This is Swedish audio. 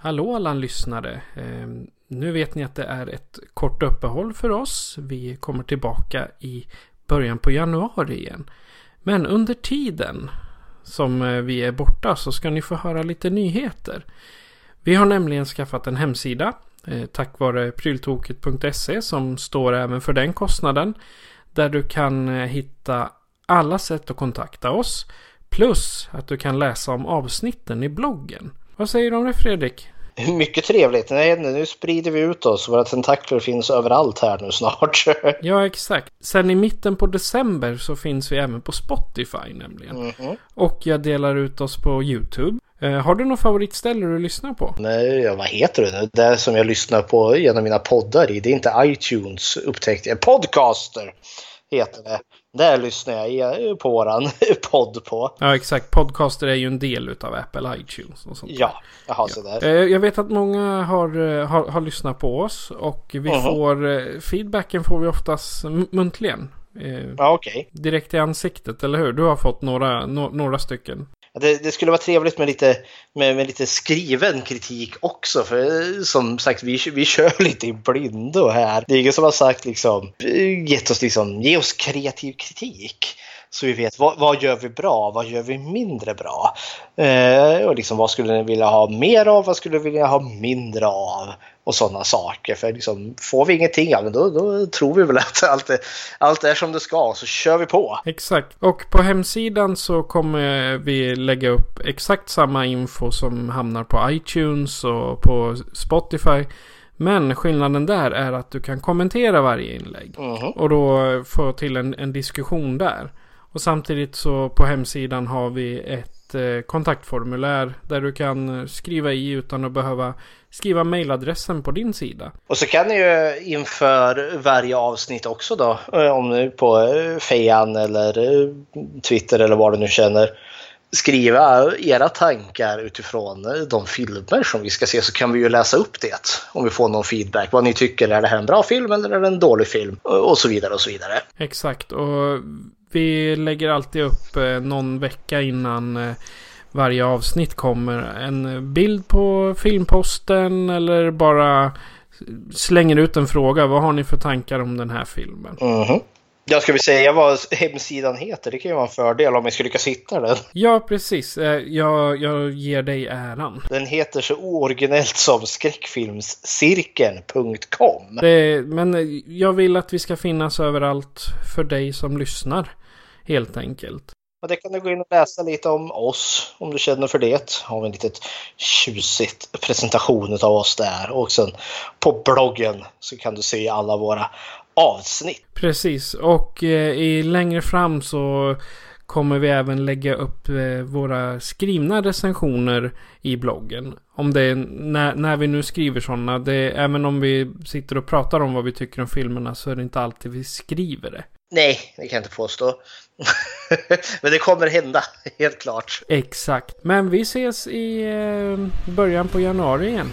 Hallå alla lyssnare! Ehm, nu vet ni att det är ett kort uppehåll för oss. Vi kommer tillbaka i början på januari igen. Men under tiden som eh, vi är borta så ska ni få höra lite nyheter. Vi har nämligen skaffat en hemsida eh, tack vare pryltoket.se som står även för den kostnaden. Där du kan eh, hitta alla sätt att kontakta oss. Plus att du kan läsa om avsnitten i bloggen. Vad säger du om det Fredrik? Mycket trevligt. Nej, nu sprider vi ut oss. Våra tentakler finns överallt här nu snart. ja, exakt. Sen i mitten på december så finns vi även på Spotify nämligen. Mm -hmm. Och jag delar ut oss på YouTube. Eh, har du något favoritställe du lyssnar på? Nej, vad heter det nu? Det som jag lyssnar på genom mina poddar i. Det är inte iTunes upptäckte jag. Podcaster heter det. Där lyssnar jag på våran podd på. Ja exakt, podcaster är ju en del utav Apple iTunes. Och sånt ja, jaha, ja. där. Eh, jag vet att många har, eh, har, har lyssnat på oss och vi uh -huh. får eh, feedbacken får vi oftast muntligen. Ja, okay. Direkt i ansiktet, eller hur? Du har fått några, no, några stycken. Det, det, skulle vara trevligt med lite, med, med, lite skriven kritik också. För eh, som sagt, vi, vi kör lite i blindo här. Det är ingen som har sagt liksom, eh, gett oss liksom, ge oss kreativ kritik. Så vi vet vad, vad gör vi bra, vad gör vi mindre bra? Eh, och liksom, vad skulle ni vilja ha mer av, vad skulle ni vilja ha mindre av? Och sådana saker. För liksom, får vi ingenting, ja, men då, då tror vi väl att allt är, allt är som det ska, så kör vi på. Exakt. Och på hemsidan så kommer vi lägga upp exakt samma info som hamnar på iTunes och på Spotify. Men skillnaden där är att du kan kommentera varje inlägg. Mm -hmm. Och då få till en, en diskussion där. Och samtidigt så på hemsidan har vi ett eh, kontaktformulär där du kan eh, skriva i utan att behöva skriva mailadressen på din sida. Och så kan ni ju inför varje avsnitt också då, eh, om nu på Fejan eller Twitter eller vad du nu känner, skriva era tankar utifrån de filmer som vi ska se så kan vi ju läsa upp det om vi får någon feedback. Vad ni tycker, är det här en bra film eller är det en dålig film? Och så vidare och så vidare. Exakt och vi lägger alltid upp eh, någon vecka innan eh, varje avsnitt kommer en bild på filmposten eller bara slänger ut en fråga. Vad har ni för tankar om den här filmen? Mm -hmm. Jag ska vi säga vad hemsidan heter? Det kan ju vara en fördel om vi skulle lyckas hitta den. Ja, precis. Eh, jag, jag ger dig äran. Den heter så originellt som skräckfilmscirkeln.com. Men jag vill att vi ska finnas överallt för dig som lyssnar. Helt enkelt. Och det kan du gå in och läsa lite om oss om du känner för det. Har vi en litet tjusigt presentation av oss där. Och sen på bloggen så kan du se alla våra avsnitt. Precis och eh, i längre fram så kommer vi även lägga upp eh, våra skrivna recensioner i bloggen. Om det är när, när vi nu skriver sådana. även om vi sitter och pratar om vad vi tycker om filmerna så är det inte alltid vi skriver det. Nej, det kan jag inte påstå. Men det kommer hända, helt klart. Exakt. Men vi ses i eh, början på januari igen.